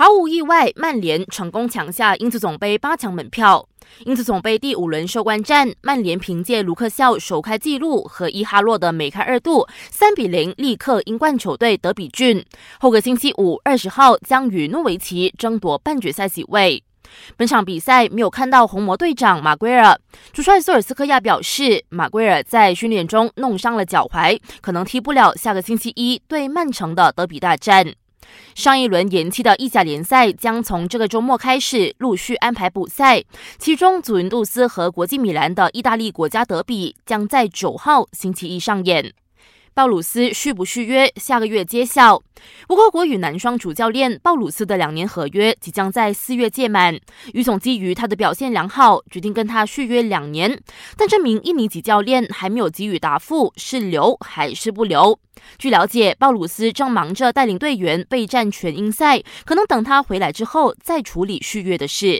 毫无意外，曼联成功抢下英子总杯八强门票。英子总杯第五轮收官战，曼联凭借卢克肖首开纪录和伊哈洛的梅开二度，三比零力克英冠球队德比郡。后个星期五二十号将与诺维奇争夺半决赛席位。本场比赛没有看到红魔队长马圭尔，主帅索尔斯克亚表示，马圭尔在训练中弄伤了脚踝，可能踢不了下个星期一对曼城的德比大战。上一轮延期的意甲联赛将从这个周末开始陆续安排补赛，其中祖云杜斯和国际米兰的意大利国家德比将在九号星期一上演。鲍鲁斯续不续约，下个月揭晓。不过，国羽男双主教练鲍鲁斯的两年合约即将在四月届满，于总基于他的表现良好，决定跟他续约两年。但这名印尼籍教练还没有给予答复，是留还是不留？据了解，鲍鲁斯正忙着带领队员备战全英赛，可能等他回来之后再处理续约的事。